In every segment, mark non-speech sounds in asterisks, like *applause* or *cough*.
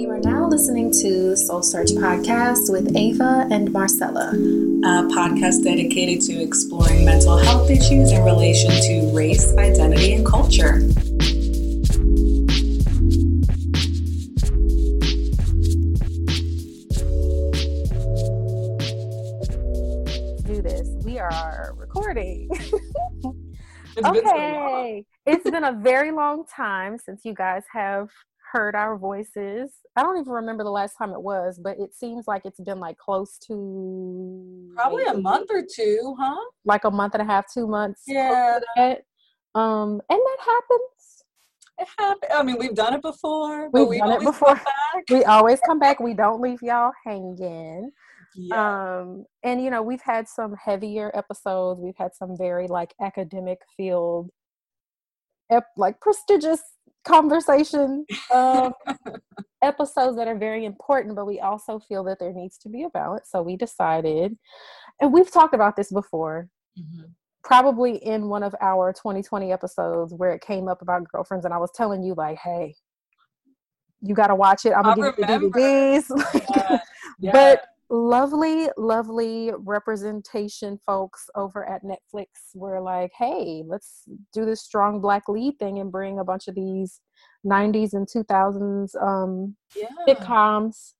You are now listening to Soul Search Podcast with Ava and Marcella, a podcast dedicated to exploring mental health issues in relation to race, identity, and culture. do this. We are recording. *laughs* okay. it's been a very long time since you guys have heard our voices. I don't even remember the last time it was, but it seems like it's been like close to probably a month or two, huh? Like a month and a half, two months. Yeah. Um, and that happens. It happens. I mean, we've done it before. We've, we've done it before. we always come back. We don't leave y'all hanging. Yeah. Um, and you know, we've had some heavier episodes. We've had some very like academic field, ep- like prestigious conversation um, *laughs* episodes that are very important, but we also feel that there needs to be a balance. So we decided, and we've talked about this before, mm-hmm. probably in one of our 2020 episodes where it came up about girlfriends, and I was telling you, like, hey, you got to watch it. I'm gonna give you the DVDs. yeah. *laughs* Yeah. But lovely, lovely representation folks over at Netflix were like, hey, let's do this strong black lead thing and bring a bunch of these 90s and 2000s um, yeah. sitcoms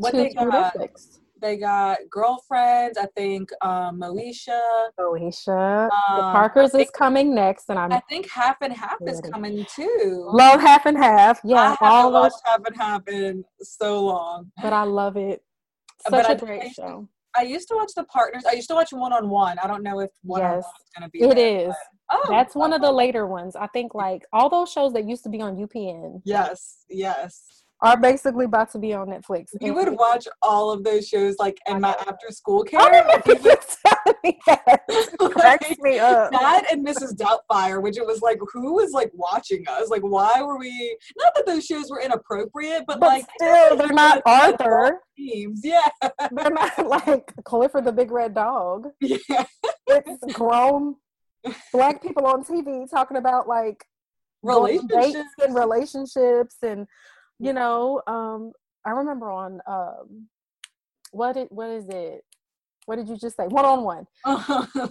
what they got, Netflix. They got girlfriends. I think um, Moesha. Moesha. Um, the Parkers think, is coming next, and I'm. I think Half and Half ready. is coming too. Love Half and Half. Yeah, I all those Half and Half in so long, but I love it. Such but a great I, show. I used to watch the partners. I used to watch one on one. I don't know if one yes, is going to be. It there, is. Oh, that's one of the later ones. I think like all those shows that used to be on UPN. Yes, yes are basically about to be on Netflix. You would watch all of those shows like in my after school care. I *laughs* *laughs* Cracks me up. That and Mrs. Doubtfire, which it was like, who was like watching us? Like, why were we? Not that those shows were inappropriate, but, but like, still, they're *laughs* not Arthur. Teams, yeah. They're not like Clifford the Big Red Dog. Yeah, it's grown black people on TV talking about like relationships and relationships and you know, um, I remember on um, what it what is it? What did you just say? One on one.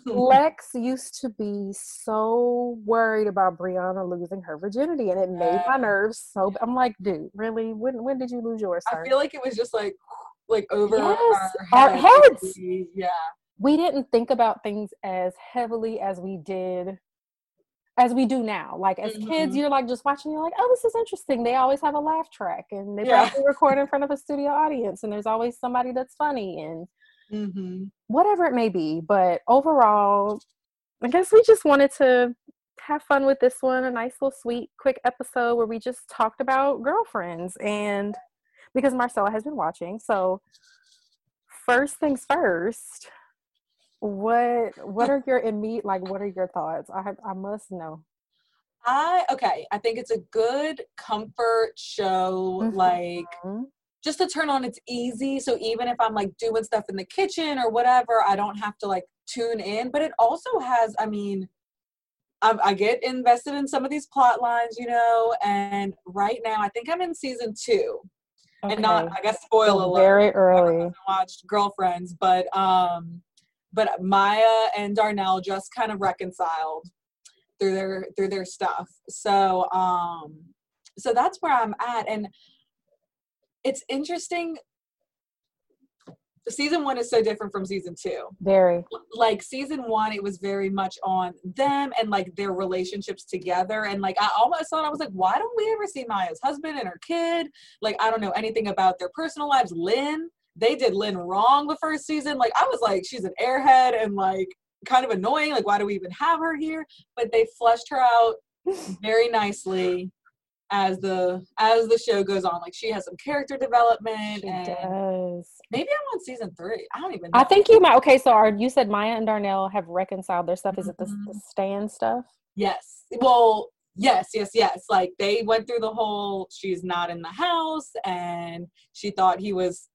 Lex used to be so worried about Breanna losing her virginity, and it made my nerves so. I'm like, dude, really? When when did you lose yours? Sir? I feel like it was just like like over yes, our, heads. our heads. Yeah. We didn't think about things as heavily as we did as we do now. Like as mm-hmm. kids, you're like just watching, you're like, oh, this is interesting. They always have a laugh track and they yeah. probably record in front of a studio audience and there's always somebody that's funny and mm-hmm. whatever it may be. But overall, I guess we just wanted to have fun with this one, a nice little sweet, quick episode where we just talked about girlfriends and because Marcella has been watching. So first things first, what what *laughs* are your immediate like what are your thoughts i have i must know i okay i think it's a good comfort show mm-hmm. like just to turn on it's easy so even if i'm like doing stuff in the kitchen or whatever i don't have to like tune in but it also has i mean I, I get invested in some of these plot lines you know and right now i think i'm in season two okay. and not i guess spoil alert very early watched girlfriends but um but Maya and Darnell just kind of reconciled through their through their stuff. So um so that's where I'm at and it's interesting season one is so different from season two. Very. Like season one, it was very much on them and like their relationships together. And like I almost thought I was like, why don't we ever see Maya's husband and her kid? Like I don't know anything about their personal lives. Lynn, they did Lynn wrong the first season. Like I was like, she's an airhead and like kind of annoying. Like, why do we even have her here? But they fleshed her out *laughs* very nicely as the as the show goes on. Like she has some character development. She and does. Maybe I'm on season three. I don't even. know. I think you might. Okay, so are, you said Maya and Darnell have reconciled their stuff. Is mm-hmm. it the, the mm-hmm. Stuff? Yes. Well, yes, yes, yes. Like they went through the whole. She's not in the house, and she thought he was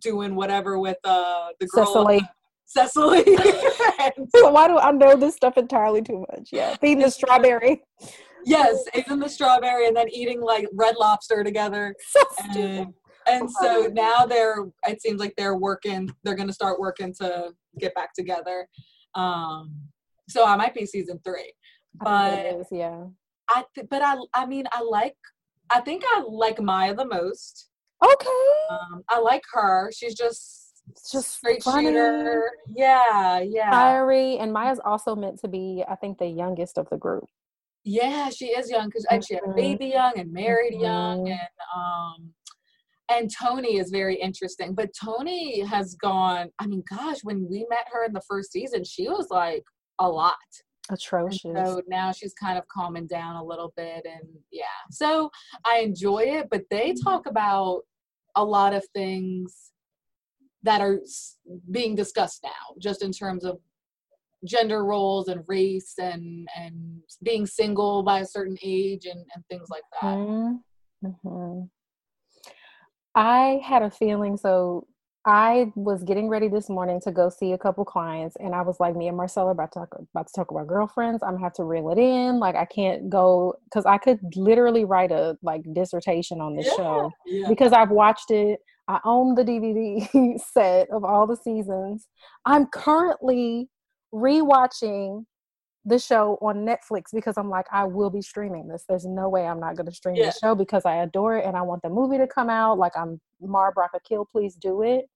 doing whatever with uh the girl Cecily. Cecily. *laughs* *laughs* so why do I know this stuff entirely too much? Yeah, feeding the strawberry. yes, eating the strawberry and then eating like red lobster together. So And, and so now they're it seems like they're working they're gonna start working to get back together. Um so I might be season three. But is, yeah. I th- but I I mean I like I think I like Maya the most. Okay. Um I like her. She's just just straight funny. shooter. Yeah, yeah. Fiery, and Maya's also meant to be, I think, the youngest of the group. Yeah, she is young because and she had a Mhm. baby young and married young Mhm. and um and Tony is very interesting. But Tony has gone, I mean, gosh, when we met her in the first season, she was like a lot. And Atrocious. so now she's kind of calming down a little bit and yeah. So I enjoy it, but they talk about a lot of things that are being discussed now, just in terms of gender roles and race and and being single by a certain age and, and things like that. Mm-hmm. I had a feeling so I was getting ready this morning to go see a couple clients and I was like me and Marcella about to talk about to talk about girlfriends. I'm gonna have to reel it in. Like I can't go because I could literally write a like dissertation on this show Yeah. because I've watched it. I own the DVD *laughs* set of all the seasons. I'm currently rewatching the show on Netflix because I'm like, I will be streaming this. There's no way I'm not going to stream Yeah. the show because I adore it and I want the movie to come out. Like, I'm Mara Brock Akil, please do it.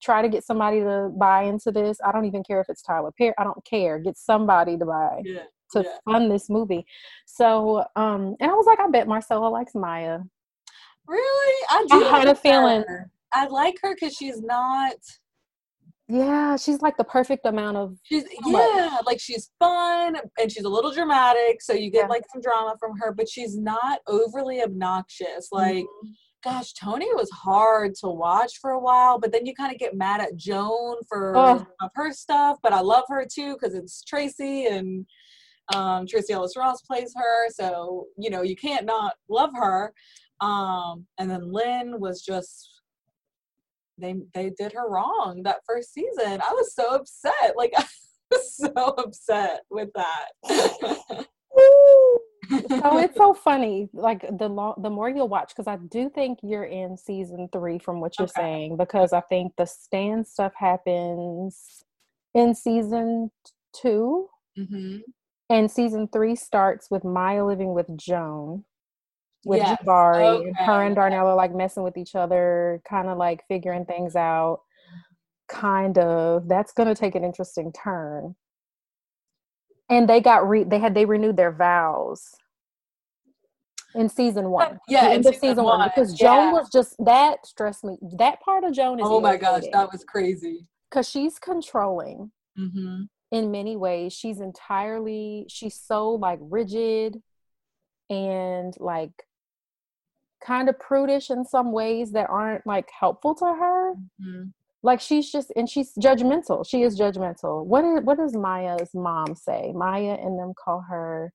Try to get somebody to buy into this. I don't even care if it's Tyler Perry. I don't care. Get somebody to buy Yeah. to yeah. fund this movie. So, um, and I was like, I bet Marcella likes Maya. Really? I do. I had a feeling. her. I like her because she's not. Yeah, she's like the perfect amount of She's So much. yeah, like she's fun and she's a little dramatic, so you get Yeah. like some drama from her, but she's not overly obnoxious. Like, gosh, Tony was hard to watch for a while, but then you kind of get mad at Joan for of her stuff. But I love her too because it's Tracee and um, Tracee Ellis Ross plays her, so you know you can't not love her. Um, and then Lynn was just they they did her wrong that first season. I was so upset. Like *laughs* I was so upset with that. so it's so *laughs* funny like the long the more you'll watch because i do think you're in season three from what you're Okay. saying because i think the stand stuff happens in season two hmm and season three starts with maya living with joan with Yes. jabari and her and darnell are like messing with each other kind of like figuring things out. Kind of. That's going to take an interesting turn. And they got re they had they renewed their vows. In season one. Yeah, the in end of season one, one, because joan yeah. was just that stressed me that part of joan is Oh my gosh, that was crazy. because she's controlling. Hmm in many ways. She's entirely she's so like rigid and like kind of prudish in some ways that aren't like helpful to her. Hmm like she's just and she's judgmental. She is judgmental. What is what does maya's mom say? Maya and them call her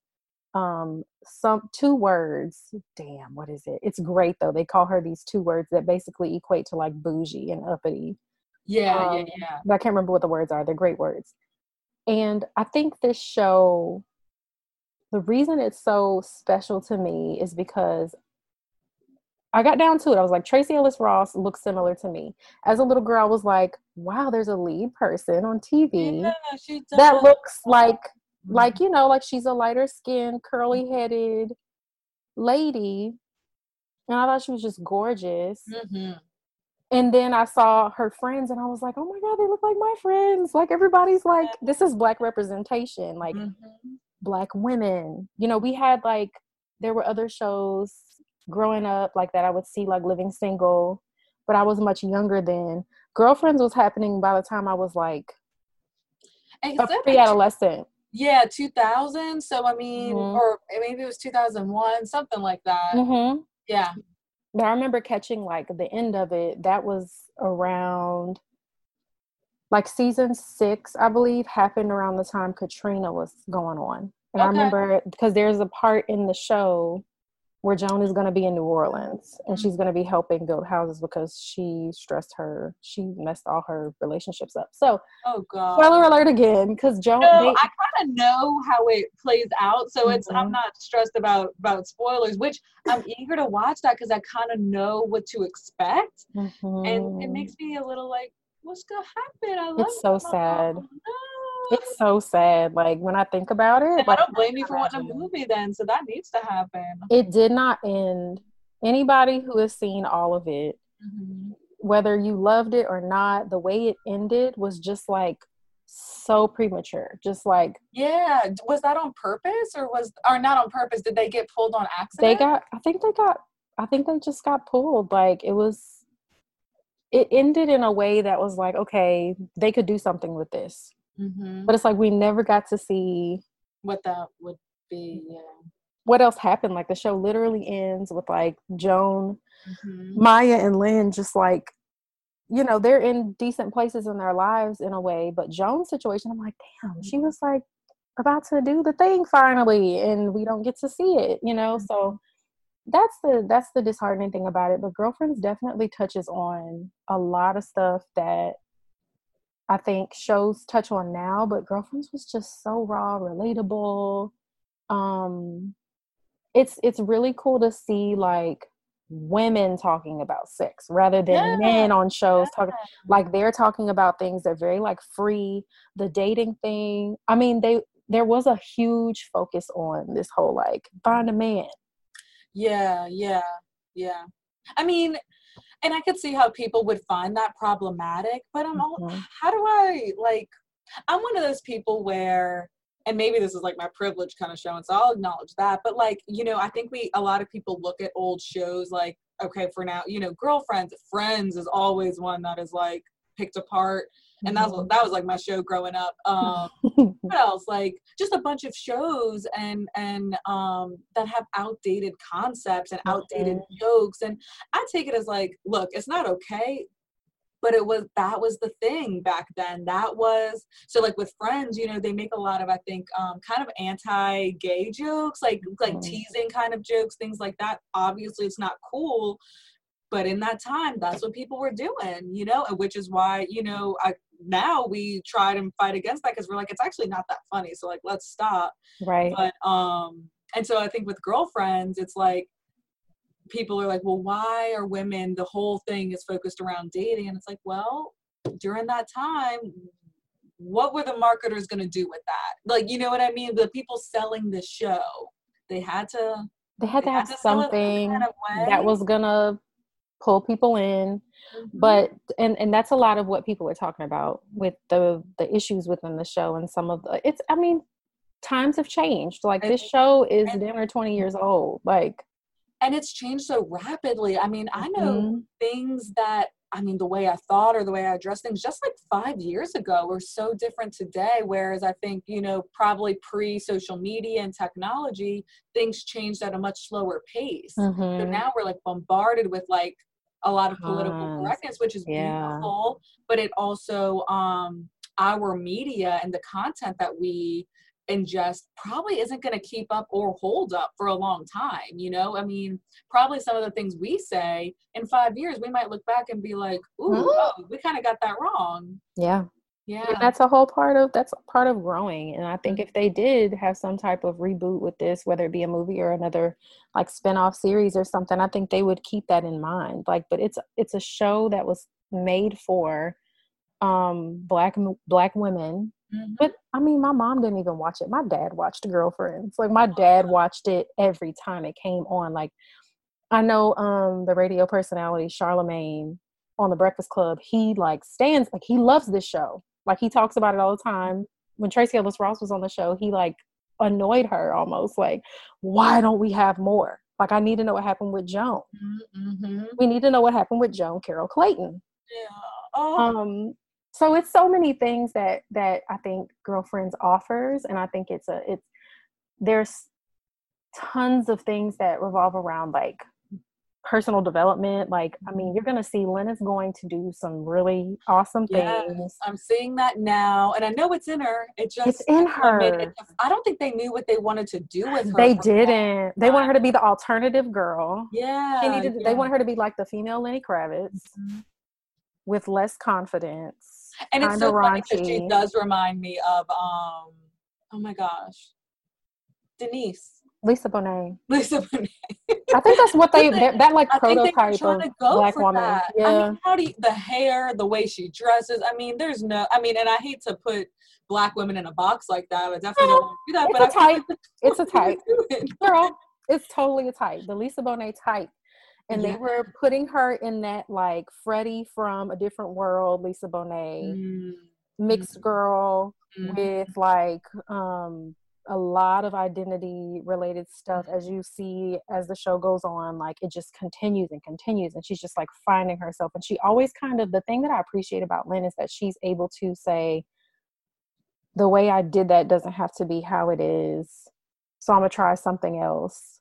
um some two words. Damn what is it? It's great though. They call her these two words that basically equate to like bougie and uppity. Yeah, yeah, Um, yeah. but i can't remember what the words are. They're great words. And i think this show the reason it's so special to me is because I got down to it. I was like, Tracee Ellis Ross looks similar to me. As a little girl, I was like, wow, there's a lead person on TV Yeah, that looks like, Mhm. like you know, like she's a lighter skinned, curly headed lady. And I thought she was just gorgeous. Mhm. And then I saw her friends, and I was like, oh my god, they look like my friends. Like everybody's like, this is black representation. Like Mhm. black women. You know, we had like there were other shows growing up like that I would see like Living Single, but I was much younger then. Girlfriends was happening by the time I was like a Except that pre-adolescent. Yeah, 2000. So I mean, Mhm. or maybe it was 2001, something like that. Mm-hmm. Yeah. But I remember catching like the end of it. That was around like season six, I believe, happened around the time Katrina was going on. And I remember because there's a part in the show where Joan is going to be in New Orleans and she's going to be helping build houses because she stressed her, she messed all her relationships up. So, oh god, spoiler alert again, because Joan. No, they, I kind of know how it plays out, so it's mm-hmm. I'm not stressed about about spoilers. Which I'm eager to watch that because I kind of know what to expect, mm-hmm. and it makes me a little like, what's gonna happen? I love it's so sad. It's so sad. Like when I think about it, like, I don't blame you for wanting a movie then. So that needs to happen. It did not end. Anybody who has seen all of it, mm-hmm. whether you loved it or not, the way it ended was just like so premature. Just like yeah, was that on purpose or was or not on purpose? Did they get pulled on accident? They got. I think they got. I think they just got pulled. Like it was. It ended in a way that was like, okay, they could do something with this. Mm-hmm. But it's like we never got to see what that would be. Yeah. What else happened? Like the show literally ends with like Joan, mm-hmm. Maya, and Lynn just like, you know, they're in decent places in their lives in a way. But Joan's situation, I'm like, damn, she was like about to do the thing finally, and we don't get to see it. You know, mm-hmm. so that's the that's the disheartening thing about it but girlfriends definitely touches on a lot of stuff that I think shows touch on now, but Girlfriends was just so raw, relatable. Um it's it's really cool to see like women talking about sex rather than yeah. men on shows yeah. talking like they're talking about things that are very like free, the dating thing. I mean, they there was a huge focus on this whole like find a man. Yeah, yeah, yeah. I mean, and I could see how people would find that problematic, but I'm all, mm-hmm. how do I like I'm one of those people where and maybe this is like my privilege kind of showing, so I'll acknowledge that. But like, you know, I think we a lot of people look at old shows like, okay, for now, you know, girlfriends, friends is always one that is like picked apart and that was mm-hmm. that was like my show growing up. Um, *laughs* what else? Like just a bunch of shows and and um, that have outdated concepts and outdated jokes. And I take it as like, look, it's not okay, but it was that was the thing back then. That was so like with friends, you know, they make a lot of I think um, kind of anti-gay jokes, like like mm-hmm. teasing kind of jokes, things like that. Obviously, it's not cool but in that time that's what people were doing you know which is why you know I, now we try to fight against that because we're like it's actually not that funny so like let's stop. Right. But um and so i think with girlfriends it's like people are like well why are women the whole thing is focused around dating? And it's like well during that time what were the marketers going to do with that? Like you know what i mean? The people selling the show they had to they had to have to something kind of that was gonna pull people in mm-hmm. but and and that's a lot of what people are talking about with the the issues within the show and some of the it's i mean times have changed like this show is and, 10 or 20 years old like and it's changed so rapidly i mean i know mm-hmm. things that I mean, the way I thought or the way I addressed things just like five years ago were so different today. Whereas I think, you know, probably pre social media and technology, things changed at a much slower pace. Mm-hmm. So now we're like bombarded with like a lot of political correctness, which is yeah. beautiful, but it also, um, our media and the content that we ingest probably isn't going to keep up or hold up for a long time you know i mean probably some of the things we say in five years we might look back and be like ooh mm-hmm. oh, we kind of got that wrong yeah yeah and that's a whole part of that's part of growing and i think mm-hmm. if they did have some type of reboot with this whether it be a movie or another like spin-off series or something i think they would keep that in mind like but it's it's a show that was made for um black black women Mm-hmm. But I mean, my mom didn't even watch it. My dad watched Girlfriends. Like my dad watched it every time it came on. Like I know um the radio personality Charlemagne on the Breakfast Club. He like stands like he loves this show. Like he talks about it all the time. When Tracee Ellis Ross was on the show, he like annoyed her almost like, why don't we have more? Like I need to know what happened with Joan. Mm-hmm. We need to know what happened with Joan Carol Clayton. Yeah. Oh. Um, so it's so many things that that i think girlfriends offers and i think it's a it's there's tons of things that revolve around like personal development. Like, I mean, Mm-hmm. you're going to see Lynn is going to do some really awesome Yes, things. I'm seeing that now, and I know it's in her. It just It's in her. it just- I don't think they knew what they wanted to do with her. They didn't. They want her to be the alternative girl. Yeah, needed. yeah. They want her to be like the female Lenny Kravitz Mhm. with less confidence. And it's so funny because she does remind me of um. Oh my gosh, Denise, Lisa Bonet. *laughs* Lisa Bonet. I think that's what *laughs* they that, that like I think they prototype of black woman. that. Yeah. I mean, how do you, the hair, the way she dresses? I mean, there's no. I mean, and I hate to put black women in a box like that. I definitely don't want to do that. It's but a type. It's a type. *laughs* Girl, it's totally a type. The Lisa Bonet type. And Yeah. they were putting her in that like Freddie from a different world, Lisa Bonet, Mm, mixed girl mm. with like um a lot of identity related stuff as you see as the show goes on like it just continues and continues and she's just like finding herself and she always kind of the thing that i appreciate about lynn is that she's able to say the way i did that doesn't have to be how it is so i'm gonna try something else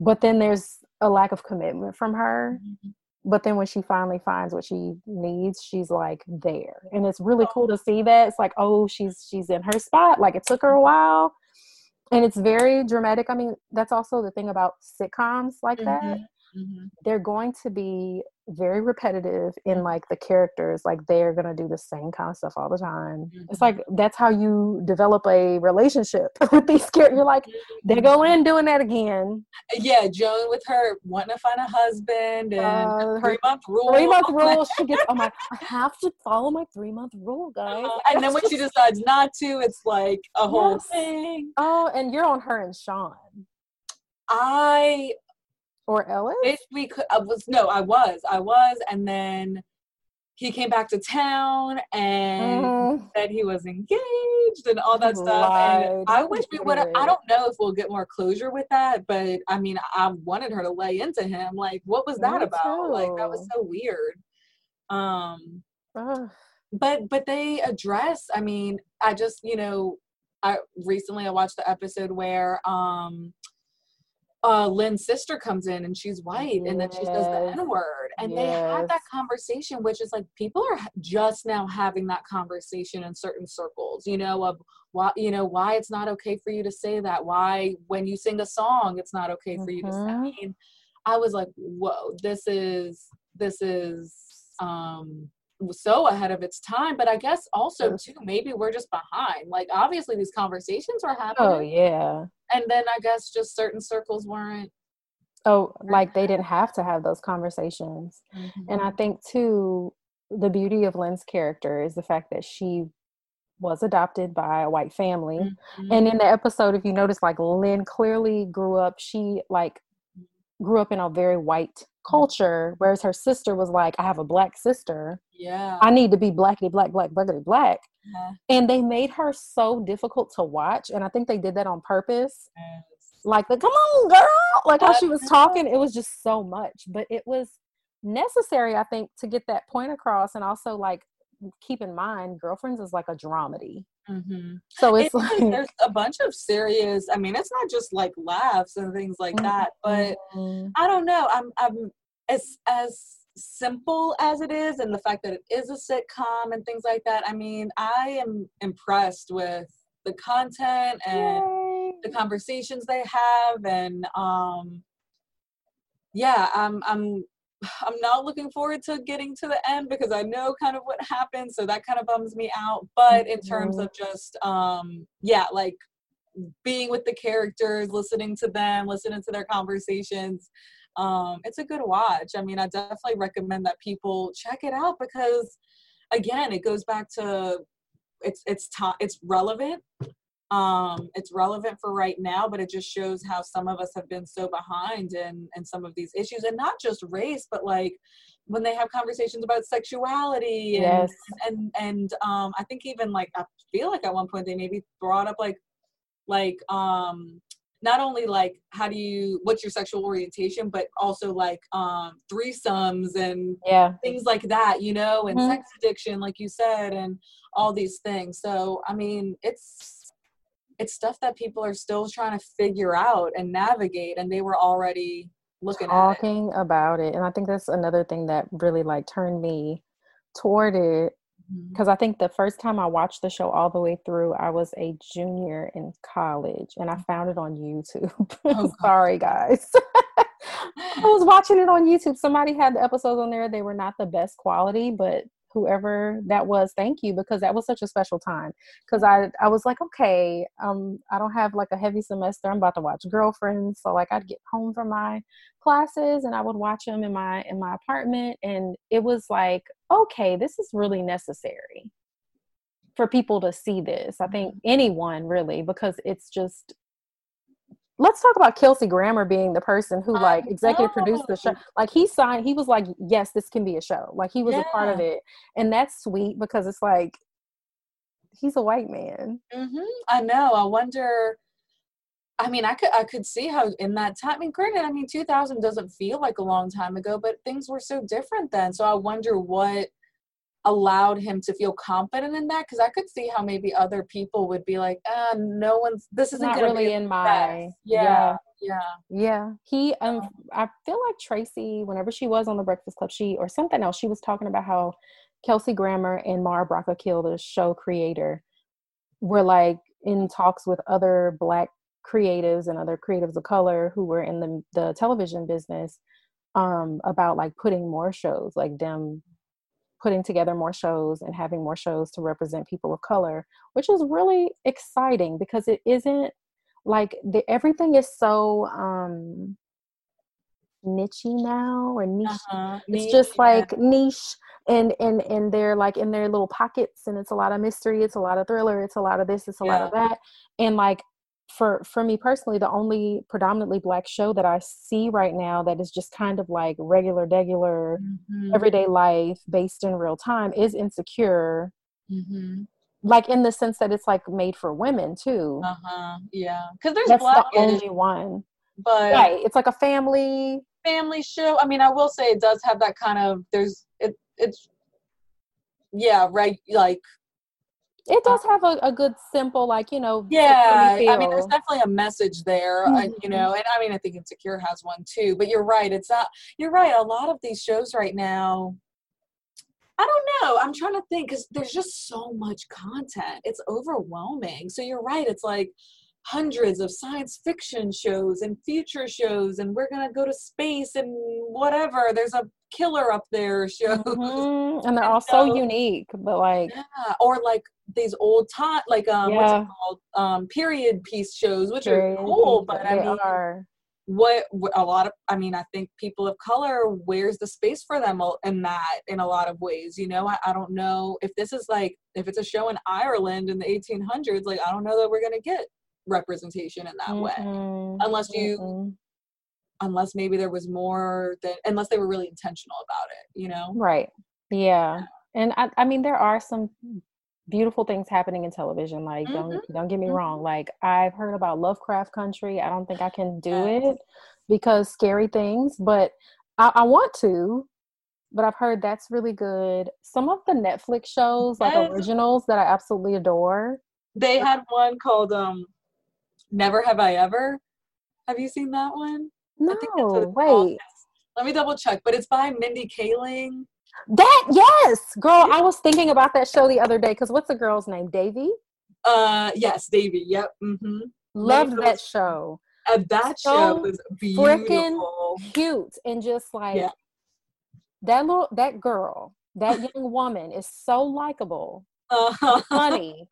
but then there's a lack of commitment from her Mhm. but then when she finally finds what she needs she's like there. And it's really cool to see that. It's like oh she's she's in her spot. Like it took her a while. And it's very dramatic. I mean that's also the thing about sitcoms like that Mhm, mhm. they're going to be very repetitive in like the characters like they're gonna do the same kind of stuff all the time it's Mhm. like that's how you develop a relationship *laughs* with these characters you're like they go in doing that again Yeah, Joan with her wanting to find a husband and Uh, her three month rule. three month *laughs* rule she gets oh my i have to follow my three month rule guys Uh, and then when she *laughs* decides not to, it's like a whole Yes. thing. Oh, and you're on her and Sean I or Ellis. If we could. I was no, I was, I was, and then he came back to town and Mhm. said he was engaged and all that stuff. And. I wish we would. have I don't know if we'll get more closure with that, but I mean, I wanted her to lay into him. Like, what was that Me about? Like, that was so weird. Um. Ugh. but but they address i mean i just you know i recently i watched the episode where um uh lynn's sister comes in and she's white and then she says the n-word and they had that conversation which is like people are just now having that conversation in certain circles you know of why you know why it's not okay for you to say that why when you sing a song it's not okay for you to say i Mhm. mean i was like whoa this is this is um so ahead of its time but i guess also too maybe we're just behind like obviously these conversations were happening Oh yeah. And then i guess just certain circles weren't Oh, like they didn't have to have those conversations. And I think too, the beauty of Lynn's character is the fact that she was adopted by a white family. Mhm. And in the episode, if you notice, like Lynn clearly grew up, she like grew up in a very white Mm. culture, whereas her sister was like, I have a black sister. yeah I need to be blackity black, black, blackity black. Yeah. And they made her so difficult to watch. And I think they did that on purpose. Like, the, come on, girl. Like how she was talking, it was just so much. But it was necessary, I think, to get that point across. And also, like, keep in mind, Girlfriends is like a dramedy. Mhm. So it's It's *laughs* like like, there's a bunch of serious i mean it's not just like laughs and things like that but Mhm. I don't know. I'm I'm as as simple as it is, and the fact that it is a sitcom and things like that. I mean, I am impressed with the content and Yay. the conversations they have, and um, yeah, I'm I'm I'm not looking forward to getting to the end because I know kind of what happens, so that kind of bums me out. But in terms of just um, yeah, like being with the characters, listening to them, listening to their conversations. Um, it's a good watch. I mean, I definitely recommend that people check it out because again, it goes back to it's it's time it's relevant. Um, it's relevant for right now, but it just shows how some of us have been so behind in in some of these issues, and not just race, but like when they have conversations about sexuality and Yes. and and um, I think even like I feel like at one point they maybe brought up like like um not only like how do you what's your sexual orientation but also like um threesomes and Yeah. things like that you know and Mhm. sex addiction like you said and all these things so i mean it's it's stuff that people are still trying to figure out and navigate and they were already looking talking about it and i think that's another thing that really like turned me toward it because mm-hmm. i think the first time i watched the show all the way through i was a junior in college and i found it on youtube. Oh, *laughs* sorry guys. *laughs* I was watching it on youtube. Somebody had the episodes on there. They were not the best quality but whoever that was thank you because that was such a special time because i i was like okay um i don't have like a heavy semester i'm about to watch girlfriends so like i'd get home from my classes and i would watch them in my in my apartment and it was like okay this is really necessary for people to see this i think mm-hmm. anyone really because it's just let's talk about Kelsey Grammer being the person who like executive produced the show. Like he signed, he was like, yes, this can be a show. Like he was yeah. a part of it, and that's sweet because it's like he's a white man. Mm-hmm. I know. I wonder. I mean, I could I could see how in that time. I mean, granted, I mean, 2000 doesn't feel like a long time ago, but things were so different then. So I wonder what allowed him to feel confident in that? Because I could see how maybe other people would be like, uh, no one's this isn't not really in my yeah, yeah yeah. He um I feel like Tracee whenever she was on the Breakfast Club she or something else she was talking about how Kelsey Grammer and Mara Brock Akil the show creator were like in talks with other black creatives and other creatives of color who were in the the television business um about like putting more shows like them putting together more shows and having more shows to represent people of color, which is really exciting because it isn't like the, everything is so um niche now or niche. Uh-huh. It's niche, just like yeah. niche and and and they're like in their little pockets and it's a lot of mystery, it's a lot of thriller, it's a lot of this, it's a yeah. lot of that. And like for for me personally the only predominantly black show that i see right now that is just kind of like regular regular mm-hmm. everyday life based in real time is insecure. Mm-hmm. like in the sense that it's like made for women too. Uh-huh yeah. Because there's that's the only one. But right it's like a family. Family show i mean i will say it does have that kind of there's it it's yeah right like it does have a, a good simple like you know yeah i mean there's definitely a message there mm-hmm. uh, you know and i mean i think insecure has one too but you're right it's not you're right a lot of these shows right now i don't know i'm trying to think because there's just so much content it's overwhelming so you're right it's like hundreds of science fiction shows and future shows and we're gonna go to space and whatever there's a killer up there shows mm-hmm. *laughs* and they're all so, so, unique but like yeah or like these old time like um yeah. what's it called um period piece shows which period are cool but i mean are. What, what a lot of i mean i think people of color where's the space for them in that in a lot of ways you know I, I don't know if this is like if it's a show in ireland in the 1800s like i don't know that we're gonna get representation in that mm-hmm. way unless you mm-hmm. unless maybe there was more than unless they were really intentional about it you know right yeah, yeah. and I, I mean there are some beautiful things happening in television like mm-hmm. don't don't get me mm-hmm. wrong like i've heard about lovecraft country i don't think i can do yes. it because scary things but I, I, want to but i've heard that's really good some of the netflix shows yes. like originals that i absolutely adore they had one called um never have i ever have you seen that one no wait let me double check but it's by mindy kaling that yes, girl. I was thinking about that show the other day because what's the girl's name? Devi. Uh, yes, Devi. Yep. Mm-hmm. Loved that show. Uh, that so show was freaking cute and just like yeah. that little that girl, that young woman is so likable, uh-huh. *laughs* funny,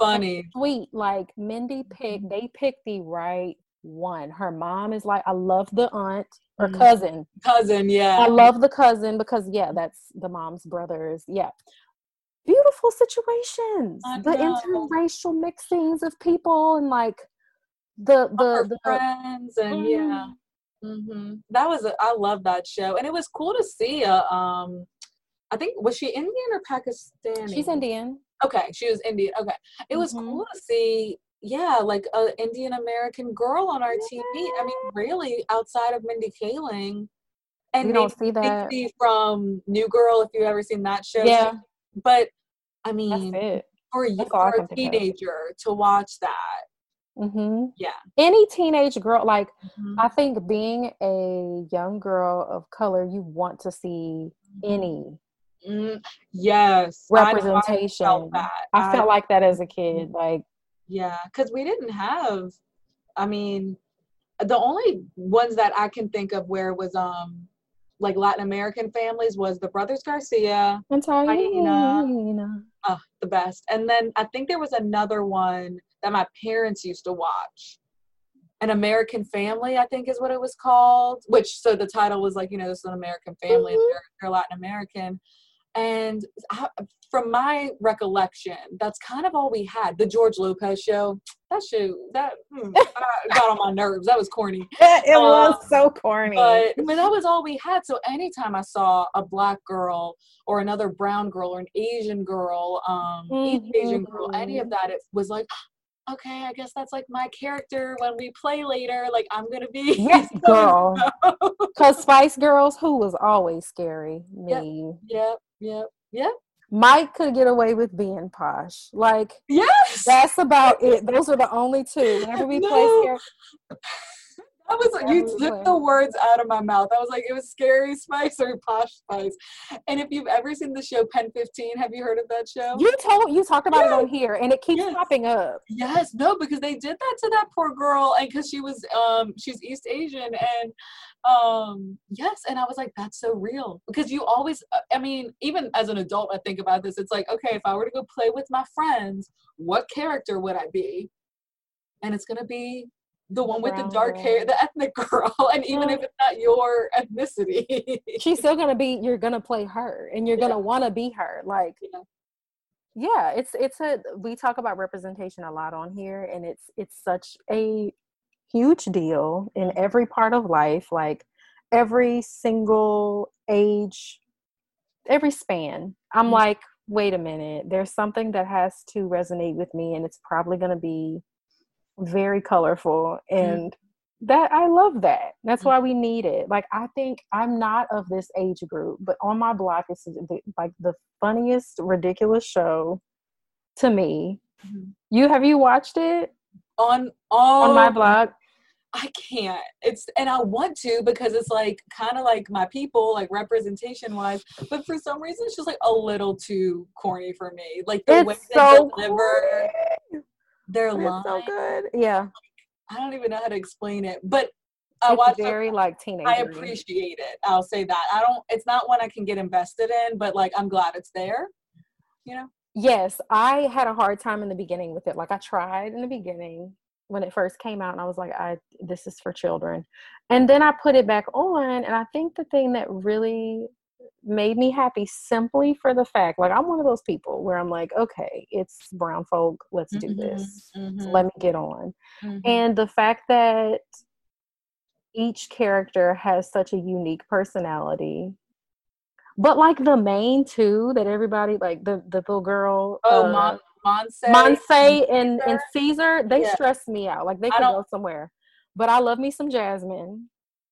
funny, sweet. Like Mindy picked, they picked the right one. Her mom is like, I love the aunt or mm-hmm. cousin. Cousin, yeah. I love the cousin because yeah, that's the mom's brothers. Yeah. Beautiful situations. The interracial mixings of people and like the the, the friends and mm. yeah. Mm-hmm. That was a, I love that show and it was cool to see. A, um, I think was she Indian or Pakistani? She's Indian. Okay, she was Indian. Okay, it was mm-hmm. cool to see yeah, like an Indian American girl on our TV. I mean, really, outside of Mindy Kaling, and you don't see that from New Girl. If you've ever seen that show, yeah. But I mean, for you, for a teenager to watch that, Mm-hmm. Yeah. Any teenage girl, like Mhm. I think being a young girl of color, you want to see any Mm, yes. I I representation. felt that. I felt like that as a kid. Like, Yeah, because we didn't have. I mean, the only ones that I can think of where it was um like Latin American families was the Brothers Garcia, Antarina. uh, the best, and then I think there was another one that my parents used to watch. An American Family, I think, is what it was called. Which so the title was like, you know, this is an American family, and Mhm. they're, they're Latin American. And from my recollection, that's kind of all we had. The George Lopez show, that show, that hmm, *laughs* got on my nerves. That was corny. *laughs* It was Um, so corny. But, but that was all we had. So anytime I saw a black girl or another brown girl or an Asian girl, um, East Asian girl, any of that, it was like, okay, I guess that's like my character when we play later. Like I'm gonna be *laughs* Yes, *laughs* girl. *laughs* Because Spice Girls, who was always scary, me. Yep, yep, yep. Mike could get away with being posh. Like, Yes. that's about it. Those are the only two. Whenever we play No. scary, That was Yeah, you took the words out of my mouth. I was like, it was scary *laughs* spice or posh spice. And if you've ever seen the show PEN15, have you heard of that show? you told you talked about it on here, and it keeps Yes. popping up. Yes, no, because they did that to that poor girl, and because she was um she's East Asian, and um yes, and I was like, that's so real because you always, I mean, even as an adult, I think about this. It's like, okay, if I were to go play with my friends, what character would I be? And it's gonna be the one with the dark hair, the ethnic girl, *laughs* and even if it's not your ethnicity, She's still gonna be. You're gonna play her, and you're Yeah. gonna want to be her. Like, Yeah. yeah, it's it's a. We talk about representation a lot on here, and it's it's such a huge deal in every part of life. Like every single age, every span. I'm Mhm. like, wait a minute. There's something that has to resonate with me, and it's probably gonna be very colorful and that I love that. That's why we need it. Like I think I'm not of this age group, but on my block it's like the funniest ridiculous show to me. Mhm. You have you watched it on on on my block? I can't. It's and I want to because it's like kind of like my people, like representation wise. But for some reason, it's just like a little too corny for me. Like the way It's they so deliver corny. Their It's line. so good. Yeah, I don't even know how to explain it, but I it's watch. it. very like teenager. I appreciate it. I'll say that. I don't. It's not one I can get invested in, but like I'm glad it's there. You know. Yes, I had a hard time in the beginning with it. Like I tried in the beginning when it first came out and I was like I this is for children. And then I put it back on and I think the thing that really made me happy simply for the fact like I'm one of those people where I'm like okay, it's brown folk, let's do this. Mhm, Let me get on. mhm. And the fact that each character has such a unique personality. But like the main two that everybody like the the little girl oh, uh, Mon- Monse. Monse and, and Caesar? They Yeah. stress me out. Like they could go somewhere. But I love me some Jasmine.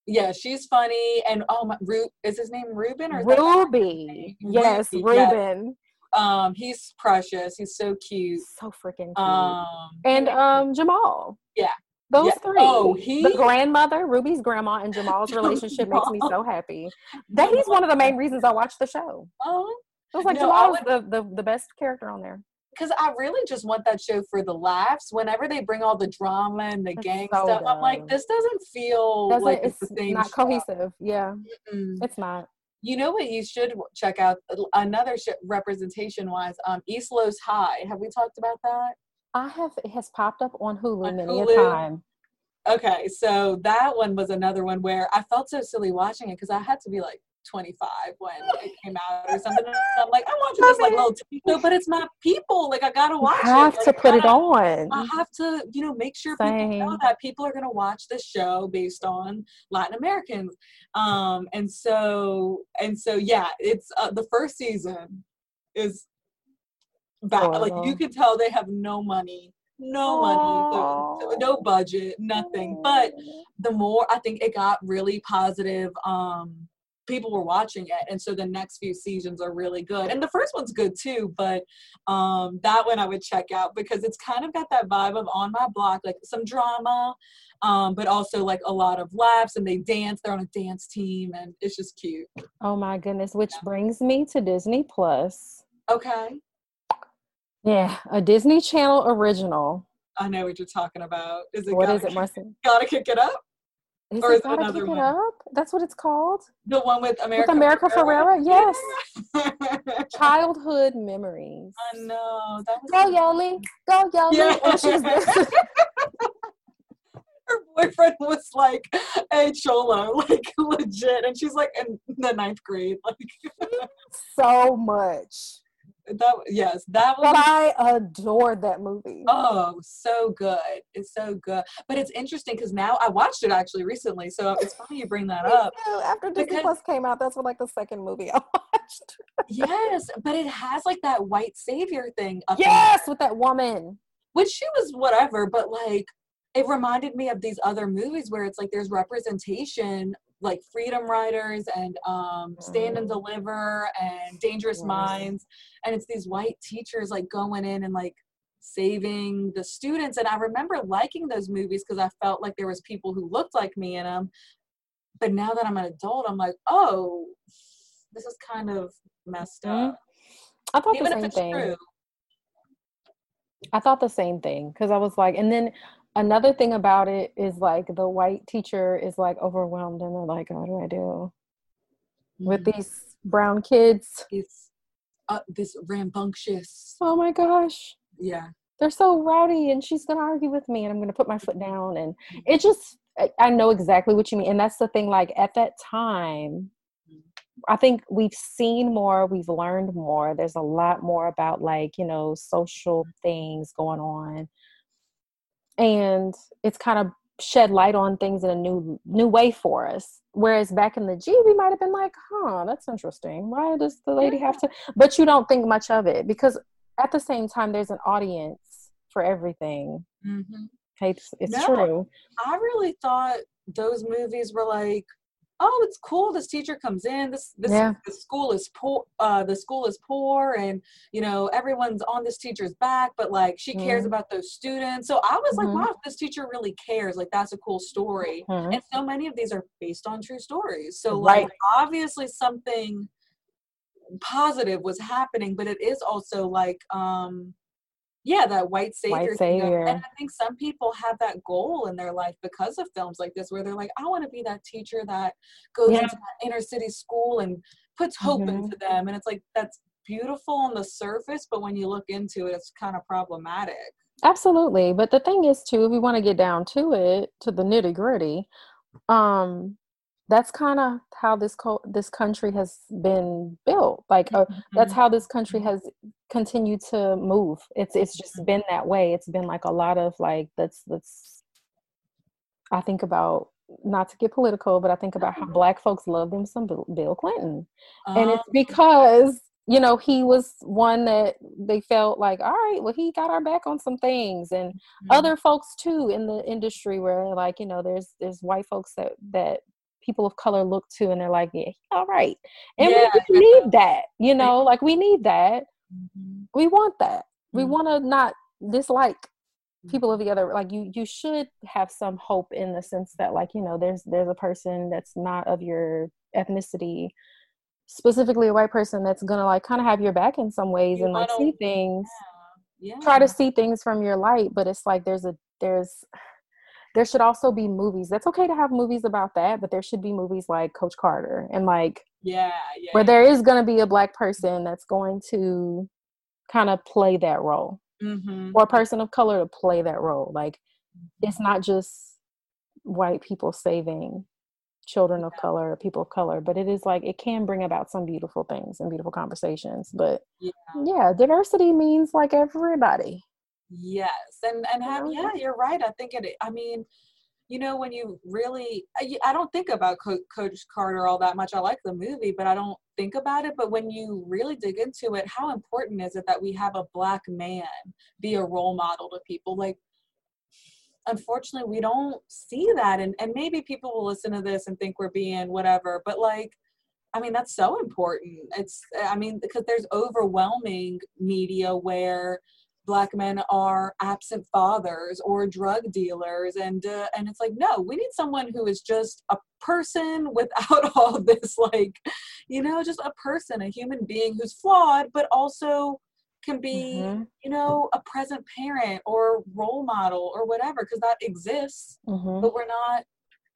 Yeah, she's funny. And oh my, Ru- is his name Ruben or Ruby. Yes, Ruby, yes. Ruben. Um, he's precious. He's so cute. So freaking cute. Um, and um Jamal. Yeah. Those Yeah. three. Oh, he- the grandmother, Ruby's grandma, and Jamal's *laughs* relationship makes me so happy. That he's one of the main reasons I watched the show. oh, It was like No, Jamal's the, the, the best character on there. Because I really just want that show for the laughs. Whenever they bring all the drama and the It's gang so stuff, I'm like, this doesn't feel Doesn't, like it's it's the same. not show. cohesive. Yeah, Mm. it's not. You know what? You should check out another sh- representation wise. Um, East Los High. Have we talked about that? I have it has popped up on Hulu On many Hulu. a time. Okay, so that one was another one where I felt so silly watching it because I had to be like 25 when it came out or something. I'm like, I'm watching this like little TV but it's my people. Like I gotta watch have it. to Like, I put it on. I have to, you know, make sure people know that people are to watch this show based on Latin Americans. Um, and so, and so, yeah, it's uh, the first season is bad. Like you can tell they have no money, no money, no- no budget, nothing. But the more I think it got really positive um people were watching it and so the next few seasons are really good. And the first one's good too but um that one i would check out because it's kind of got that vibe of on my block like some drama um but also like a lot of laughs and they dance they're on a dance team and it's just cute. Oh my goodness which yeah. brings me to disney plus. Okay. Yeah a disney channel original. I know what you're talking about. Is it what gotta, is it Marcy? gotta kick it up is or is it another one? Up? That's what it's called. The one with America. With America Ferrera, Ferrera? yes. *laughs* Childhood memories. I know. That was go Yoli, go Yoli. Yeah. She's *laughs* Her boyfriend was like a cholo, like legit, and she's like in the ninth grade, like *laughs* so much that yes, that was. But I adored that movie. Oh, so good! It's so good. But it's interesting because now I watched it actually recently, so it's funny you bring that *laughs* up. After Disney because, Plus came out, that's what like the second movie I *laughs* watched. yes, but it has like that white savior thing. yes, with that woman. Which she was whatever, but like it reminded me of these other movies where it's like there's representation like freedom writers and um, stand and mm. deliver and dangerous minds and it's these white teachers like going in and like saving the students and i remember liking those movies because i felt like there was people who looked like me in them but now that i'm an adult i'm like oh this is kind of messed mm-hmm. up i thought Even the same thing true. i thought the same thing because i was like and then another thing about it is like the white teacher is like overwhelmed and they're like what do i do mm-hmm. with these brown kids it's uh, this rambunctious oh my gosh yeah they're so rowdy and she's gonna argue with me and i'm gonna put my foot down and mm-hmm. it just i know exactly what you mean and that's the thing like at that time mm-hmm. I think we've seen more, we've learned more. There's a lot more about like, you know, social things going on and it's kind of shed light on things in a new new way for us. Whereas back in the g we might have been like huh that's interesting. Why does the lady have to but you don't think much of it because at the same time there's an audience for everything. Mm-hmm. it's, it's no, true. I really thought those movies were like oh it's cool this teacher comes in this this yeah. the school is poor uh the school is poor and you know everyone's on this teacher's back but like she cares mm-hmm. about those students so i was mm-hmm. like wow this teacher really cares like that's a cool story mm-hmm. and so many of these are based on true stories so right. like obviously something positive was happening but it is also like um yeah that white savior, white savior. and i think some people have that goal in their life because of films like this where they're like i want to be that teacher that goes yeah. into that inner city school and puts hope mm-hmm. into them and it's like that's beautiful on the surface but when you look into it it's kind of problematic absolutely but the thing is too if we want to get down to it to the nitty gritty um that's kind of how this co- this country has been built like uh, mm-hmm. that's how this country has continued to move it's it's just mm-hmm. been that way it's been like a lot of like that's that's i think about not to get political but i think about how mm-hmm. black folks love them some bill clinton and it's um, because you know he was one that they felt like all right well he got our back on some things and mm-hmm. other folks too in the industry where like you know there's there's white folks that that people of color look to and they're like, yeah, all right. And yeah. we need that, you know, like we need that. Mm-hmm. We want that. Mm-hmm. We want to not dislike people of the other like you you should have some hope in the sense that like you know there's there's a person that's not of your ethnicity specifically a white person that's gonna like kind of have your back in some ways you and like see things yeah. Yeah. try to see things from your light but it's like there's a there's there should also be movies. That's okay to have movies about that, but there should be movies like Coach Carter and like yeah, yeah where there is going to be a black person that's going to kind of play that role, mm-hmm. or a person of color to play that role. Like it's not just white people saving children of color people of color but it is like it can bring about some beautiful things and beautiful conversations but yeah, yeah diversity means like everybody Yes, and and have yeah, you're right. I think it. I mean, you know, when you really, I don't think about Co- Coach Carter all that much. I like the movie, but I don't think about it. But when you really dig into it, how important is it that we have a black man be a role model to people? Like, unfortunately, we don't see that, and and maybe people will listen to this and think we're being whatever, but like I mean, that's so important. It's, I mean, because there's overwhelming media where black men are absent fathers or drug dealers and uh, and it's like no we need someone who is just a person without *laughs* all this like you know just a person a human being who's flawed but also can be mm-hmm. you know a present parent or role model or whatever because that exists mm-hmm. but we're not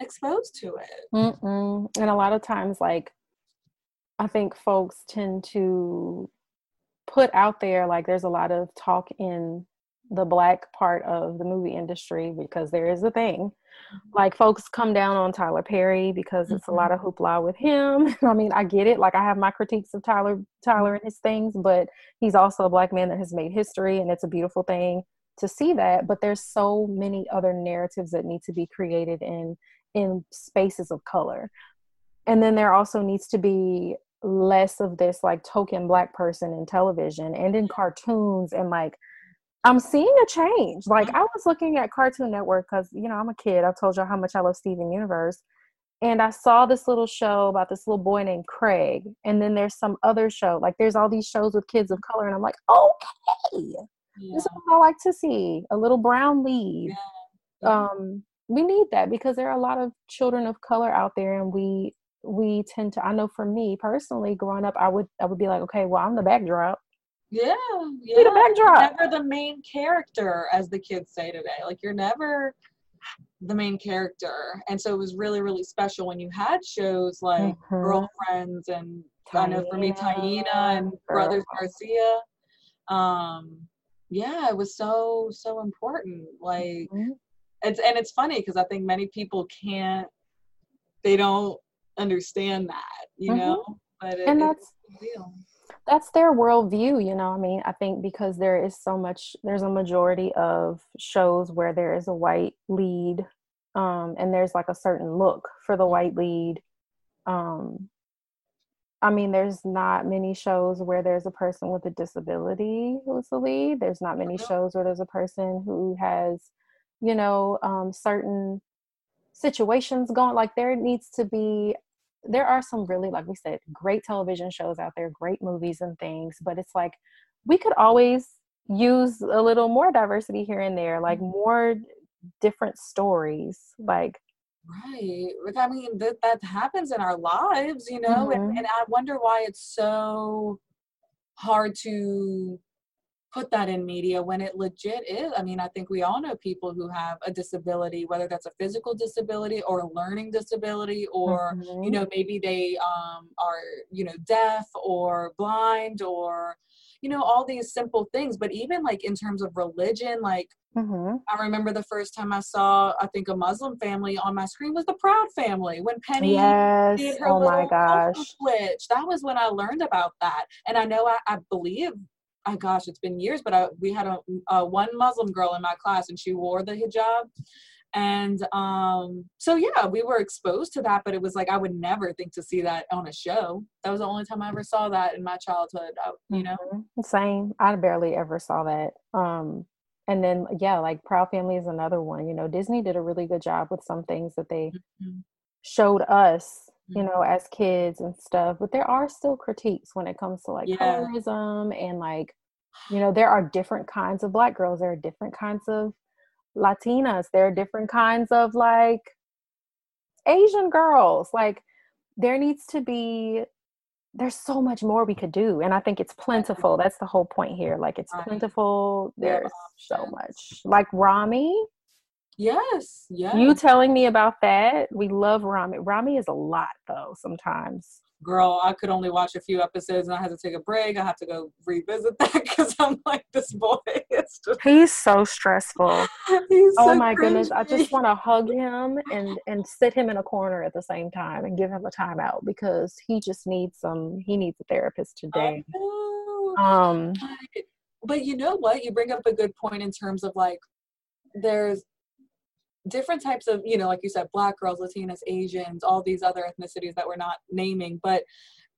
exposed to it Mm-mm. and a lot of times like i think folks tend to put out there like there's a lot of talk in the black part of the movie industry because there is a thing mm-hmm. like folks come down on Tyler Perry because it's mm-hmm. a lot of hoopla with him. *laughs* I mean, I get it. Like I have my critiques of Tyler Tyler and his things, but he's also a black man that has made history and it's a beautiful thing to see that, but there's so many other narratives that need to be created in in spaces of color. And then there also needs to be less of this like token black person in television and in cartoons and like I'm seeing a change. Like mm-hmm. I was looking at Cartoon Network because you know I'm a kid. I told you how much I love Steven Universe, and I saw this little show about this little boy named Craig. And then there's some other show. Like there's all these shows with kids of color, and I'm like, okay, yeah. this is what I like to see. A little brown lead. Yeah. Um, we need that because there are a lot of children of color out there, and we we tend to i know for me personally growing up i would i would be like okay well i'm the backdrop yeah yeah the backdrop never the main character as the kids say today like you're never the main character and so it was really really special when you had shows like mm-hmm. girlfriends and Taina, i know for me Taina and brothers garcia um yeah it was so so important like mm-hmm. it's and it's funny because i think many people can't they don't understand that, you mm-hmm. know. But it, and that's that's their worldview, you know. I mean, I think because there is so much, there's a majority of shows where there is a white lead, um, and there's like a certain look for the white lead. Um, I mean, there's not many shows where there's a person with a disability who's the lead. There's not many shows where there's a person who has, you know, um, certain situations going like there needs to be there are some really like we said great television shows out there great movies and things but it's like we could always use a little more diversity here and there like mm-hmm. more different stories like right i mean that, that happens in our lives you know mm-hmm. and, and i wonder why it's so hard to put that in media when it legit is. I mean, I think we all know people who have a disability, whether that's a physical disability or a learning disability, or mm-hmm. you know, maybe they um, are you know deaf or blind or you know all these simple things. But even like in terms of religion, like. Mm-hmm. I remember the first time I saw, I think, a Muslim family on my screen was the Proud Family when Penny yes. did her oh little my gosh. switch. That was when I learned about that, and I know I, I believe oh gosh, it's been years, but I, we had a, a, one Muslim girl in my class and she wore the hijab. And um, so, yeah, we were exposed to that, but it was like I would never think to see that on a show. That was the only time I ever saw that in my childhood, I, you know? Mm-hmm. Same. I barely ever saw that. Um, and then, yeah, like Proud Family is another one. You know, Disney did a really good job with some things that they mm-hmm. showed us you know, as kids and stuff. But there are still critiques when it comes to like yeah. colorism and like, you know, there are different kinds of black girls, there are different kinds of Latinas, there are different kinds of like Asian girls. Like there needs to be there's so much more we could do and i think it's plentiful that's the whole point here like it's plentiful there's so much like ramy Yes, yes. You telling me about that? We love Ramy. Ramy is a lot though sometimes. Girl, I could only watch a few episodes and I had to take a break. I have to go revisit *laughs* that because I'm like, this boy *laughs* is just He's so stressful. *laughs* He's oh so my goodness. I just want to hug him and and sit him in a corner at the same time and give him a timeout because he just needs some he needs a therapist today. Um but you know what? You bring up a good point in terms of like there's different types of you know like you said black girls latinas asians all these other ethnicities that we're not naming but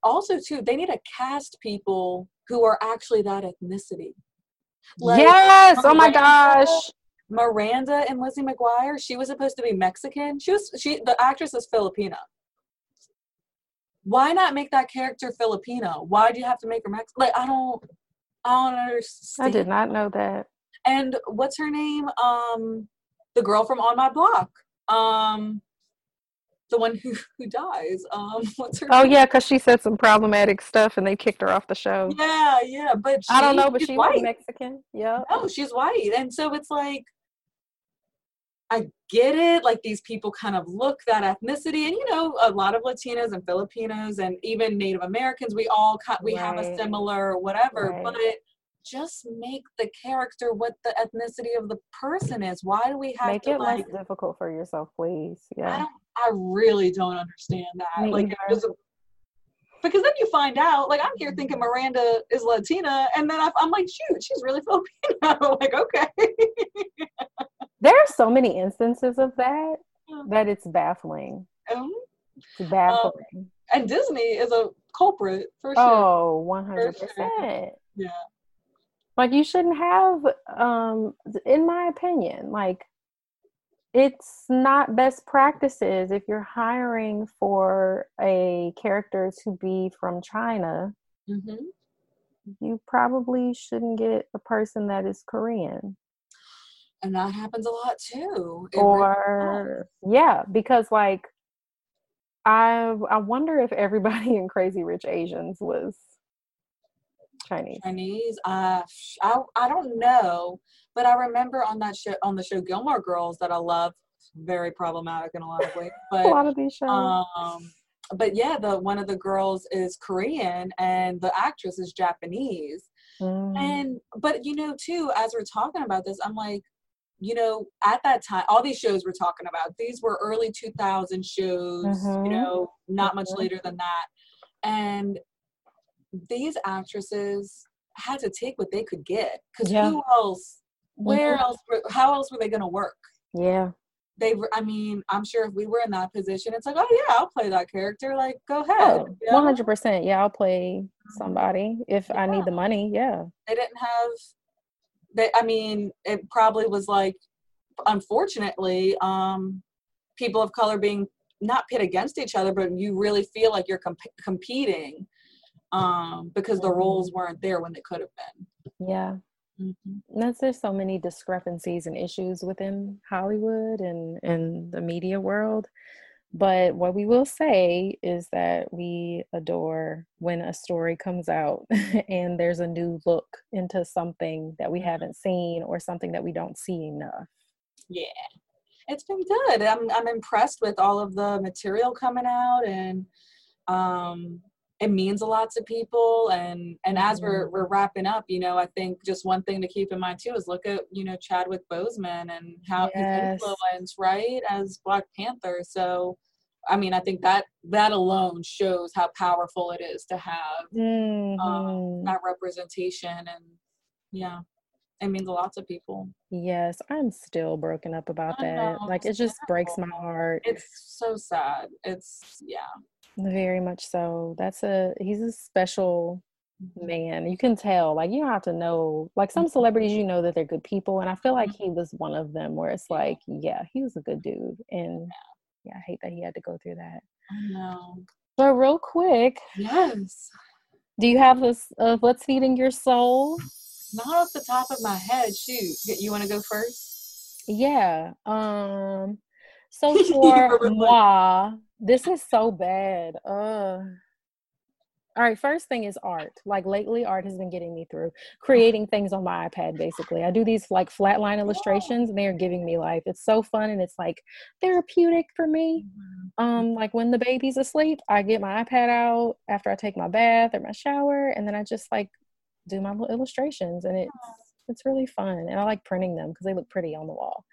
also too they need to cast people who are actually that ethnicity like, yes oh my gosh miranda and lizzie mcguire she was supposed to be mexican she was she the actress is filipina why not make that character Filipino? Why do you have to make her Mexican? Like I don't, I don't understand. I did not know that. And what's her name? Um, the girl from On My Block. Um, the one who *laughs* who dies. Um, *laughs* what's her? Oh name? yeah, because she said some problematic stuff and they kicked her off the show. Yeah, yeah, but I don't know, but she's she was white. Mexican. Yeah. No, she's white, and so it's like. I get it. Like these people kind of look that ethnicity, and you know, a lot of Latinos and Filipinos and even Native Americans, we all we have a similar whatever. Right. But just make the character what the ethnicity of the person is. Why do we have to Make to it like? less difficult for yourself, please. Yeah. I don't. I really don't understand that. Me like, a- because then you find out, like, I'm here thinking Miranda is Latina, and then I, I'm like, shoot, she's really Filipino. *laughs* like, okay. There are so many instances of that that it's baffling. Um, It's baffling. and Disney is a culprit for sure. oh, 100%. Yeah. Like you shouldn't have um in my opinion, like it's not best practices if you're hiring for a character to be from China, hmm you probably shouldn't get a person that is Korean. And that happens a lot too. It really or yeah because like i i wonder if everybody *laughs* in crazy rich asians was chinese Chinese. Uh, I I don't know, but I remember on that show on the show Gilmore Girls that I love. Very problematic in a lot of ways, *laughs* a but lot of these shows um, but yeah, the one of the girls is Korean and the actress is Japanese. Mm. And but you know too, as we're talking about this, I'm like, you know, at that time, all these shows we're talking about, these were early 2000 shows. Mhm. You know, not much Mhm. later than that, and these actresses had to take what they could get because Yeah. who else? Where Mhm. else? How else were they going to work? yeah They were. I mean, I'm sure if we were in that position, it's like, oh yeah, I'll play that character. Like, go ahead. oh, you know? 100% yeah i'll play somebody if i need the money yeah they didn't have they i mean it probably was like unfortunately um people of color being not pit against each other but you really feel like you're comp- competing um because the roles weren't there when they could have been. Yeah. Mhm. that's there's so many discrepancies and issues within hollywood and and the media world. But what we will say is that we adore when a story comes out *laughs* and there's a new look into something that we haven't seen or something that we don't see enough. Yeah. It's been good. I'm i'm impressed with all of the material coming out and um it means a lot to people and and as we're we're wrapping up you know i think just one thing to keep in mind too is look at you know chadwick boseman and how Yes. his influence right as black panther. So i mean i think that that alone shows how powerful it is to have um, Mhm. that representation and yeah it means a lot to people. Yes i'm still broken up about I that. know, like it just breaks my heart. It's so sad. It's yeah very much so that's a he's a special man you can tell like you don't have to know like some celebrities you know that they're good people and i feel like he was one of them where it's like yeah he was a good dude and yeah. i hate that he had to go through that. I know. But real quick yes. Do you have this uh, what's feeding your soul? Not off the top of my head shoot you want to go first? Yeah um so *laughs* for moi this is so bad. Uh all right first thing is art. Like lately art has been getting me through. Creating things on my ipad basically. I do these like flatline illustrations and they are giving me life. It's so fun and it's like therapeutic for me. Um like when the baby's asleep i get my ipad out after i take my bath or my shower and then i just like do my little illustrations and it's it's really fun and i like printing them because they look pretty on the wall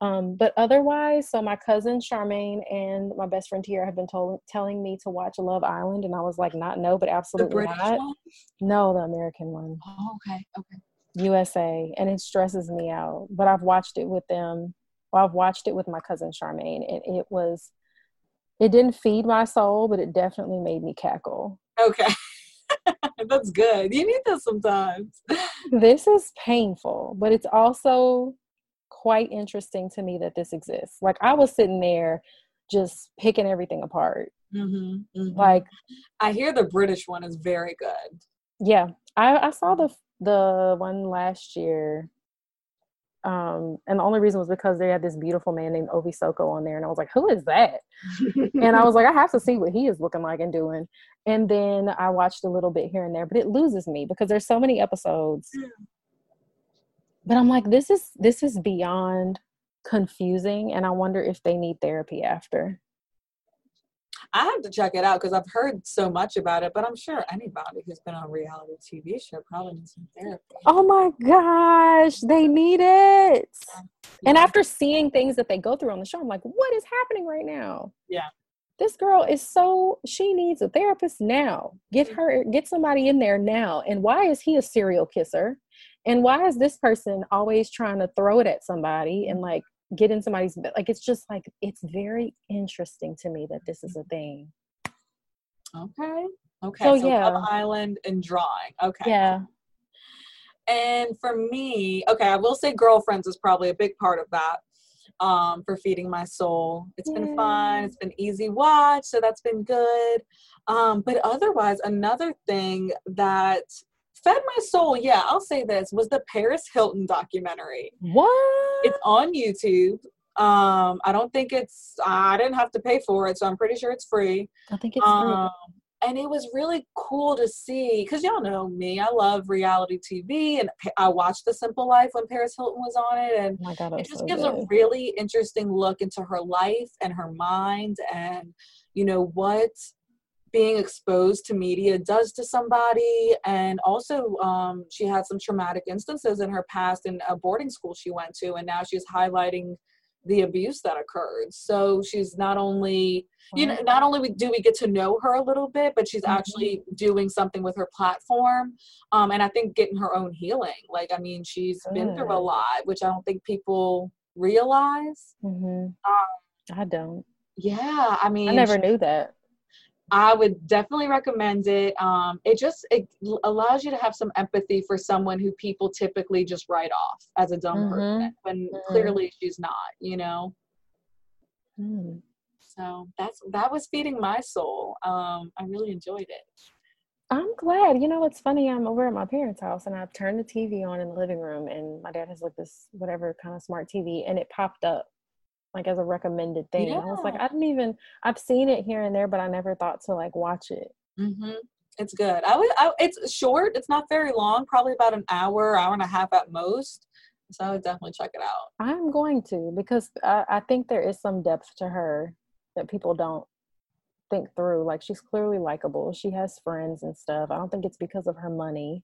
um, but otherwise, so my cousin Charmaine and my best friend Tiara have been told, telling me to watch Love Island, and I was like, not no, but absolutely not. one No, the American one, oh, okay okay USA, and it stresses me out. But I've watched it with them. Well, I've watched it with my cousin Charmaine, and it was, it didn't feed my soul, but it definitely made me cackle. okay *laughs* that's good you need that sometimes This is painful, but it's also quite interesting to me that this exists. Like I was sitting there just picking everything apart Mm-hmm, mm-hmm. Like, I hear the British one is very good. Yeah, I, I saw the the one last year. Um, and the only reason was because they had this beautiful man named Ovie Soko on there, and I was like, "Who is that?" *laughs* and I was like, "I have to see what he is looking like and doing." And then I watched a little bit here and there, but it loses me because there's so many episodes. But I'm like, this is this is beyond confusing, and I wonder if they need therapy after. I have to check it out because I've heard so much about it, but I'm sure anybody who's been on reality TV show probably needs some therapy. Oh my gosh, they need it. And after seeing things that they go through on the show, I'm like, what is happening right now? Yeah. This girl is so she needs a therapist now. Get her get somebody in there now. And why is he a serial kisser? And why is this person always trying to throw it at somebody and like get in somebody's like it's just like it's very interesting to me that this is a thing. Okay. Okay so, so yeah. Love island and drawing. Okay yeah. and for me okay i will say girlfriends is probably a big part of that um, for feeding my soul. It's been fun it's been easy watch so that's been good. Um, but otherwise another thing that fed my soul, yeah, I'll say this, was the Paris Hilton documentary. What? It's on YouTube. Um, I don't think it's I didn't have to pay for it, so I'm pretty sure it's free. I think it's um, free. And it was really cool to see because y'all know me. I love reality TV, and I watched The Simple Life when Paris Hilton was on it, and oh God, it just so gives good. a really interesting look into her life and her mind, and you know what being exposed to media does to somebody. And also um, she had some traumatic instances in her past in a boarding school she went to and now she's highlighting the abuse that occurred. So she's not only you know not only do we get to know her a little bit but she's mm-hmm. actually doing something with her platform um, and i think getting her own healing. Like i mean she's Good. been through a lot which i don't think people realize. Mm-hmm. um, i don't. Yeah i mean i never knew that I would definitely recommend it. Um, it just it allows you to have some empathy for someone who people typically just write off as a dumb mm-hmm. person when mm-hmm. clearly she's not. You know. Mm. So that's that was feeding my soul. Um, I really enjoyed it. I'm glad. You know, it's funny. I'm over at my parents' house and I've turned the TV on in the living room, and my dad has like this whatever kind of smart TV, and it popped up like as a recommended thing. Yeah. I was like, I didn't even I've seen it here and there, but I never thought to like watch it. Mm-hmm. It's good. I would. I, it's short. It's not very long. Probably about an hour, hour and a half at most. So I would definitely check it out. I'm going to because I, I think there is some depth to her that people don't think through. Like she's clearly likable. She has friends and stuff. I don't think it's because of her money.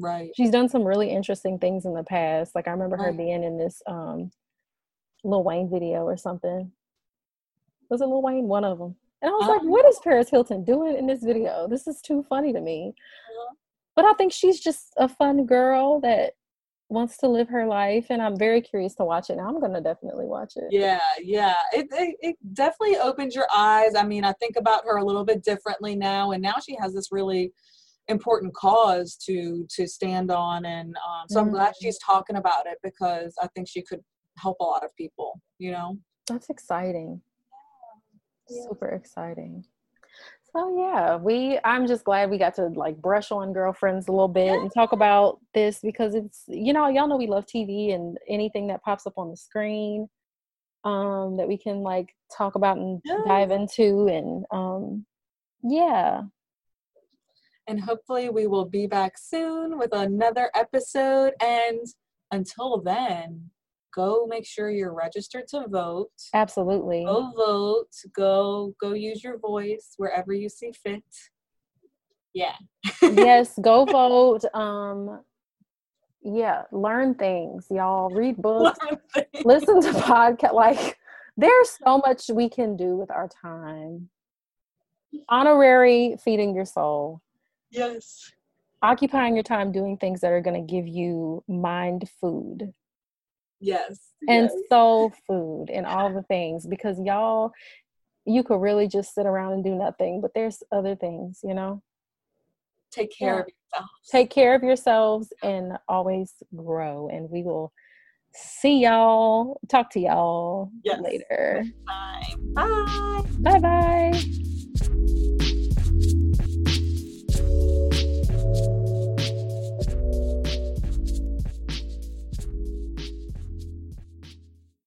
Right. She's done some really interesting things in the past. Like I remember right. her being in this um Lil Wayne video or something. Was it Lil Wayne? One of them. And I was like, what is Paris Hilton doing in this video? This is too funny to me. Uh-huh. But I think she's just a fun girl that wants to live her life and I'm very curious to watch it now. I'm gonna definitely watch it. Yeah, yeah. It, it, it definitely opens your eyes. I mean, I think about her a little bit differently now and now she has this really important cause to to stand on and um, so mm-hmm. I'm glad mm-hmm. she's talking about it because I think she could help a lot of people, you know? That's exciting. Yeah. Super exciting. So yeah, we I'm just glad we got to like brush on girlfriends a little bit yeah. and talk about this because it's you know, y'all know we love TV and anything that pops up on the screen um that we can like talk about and yeah. dive into and um yeah. And hopefully we will be back soon with another episode and until then, go make sure you're registered to vote. Absolutely. Go vote. Go go use your voice wherever you see fit. Yeah. *laughs* yes, go vote. Um yeah, learn things, y'all. Read books. Listen to podcast like there's so much we can do with our time. Honorary feeding your soul. Yes. Occupying your time doing things that are going to give you mind food. Yes. And yes. soul food and all the things because y'all, you could really just sit around and do nothing, but there's other things, you know? Take care yeah. of yourselves. Take care of yourselves and always grow. And we will see y'all, talk to y'all yes. later. Bye. Bye. Bye bye.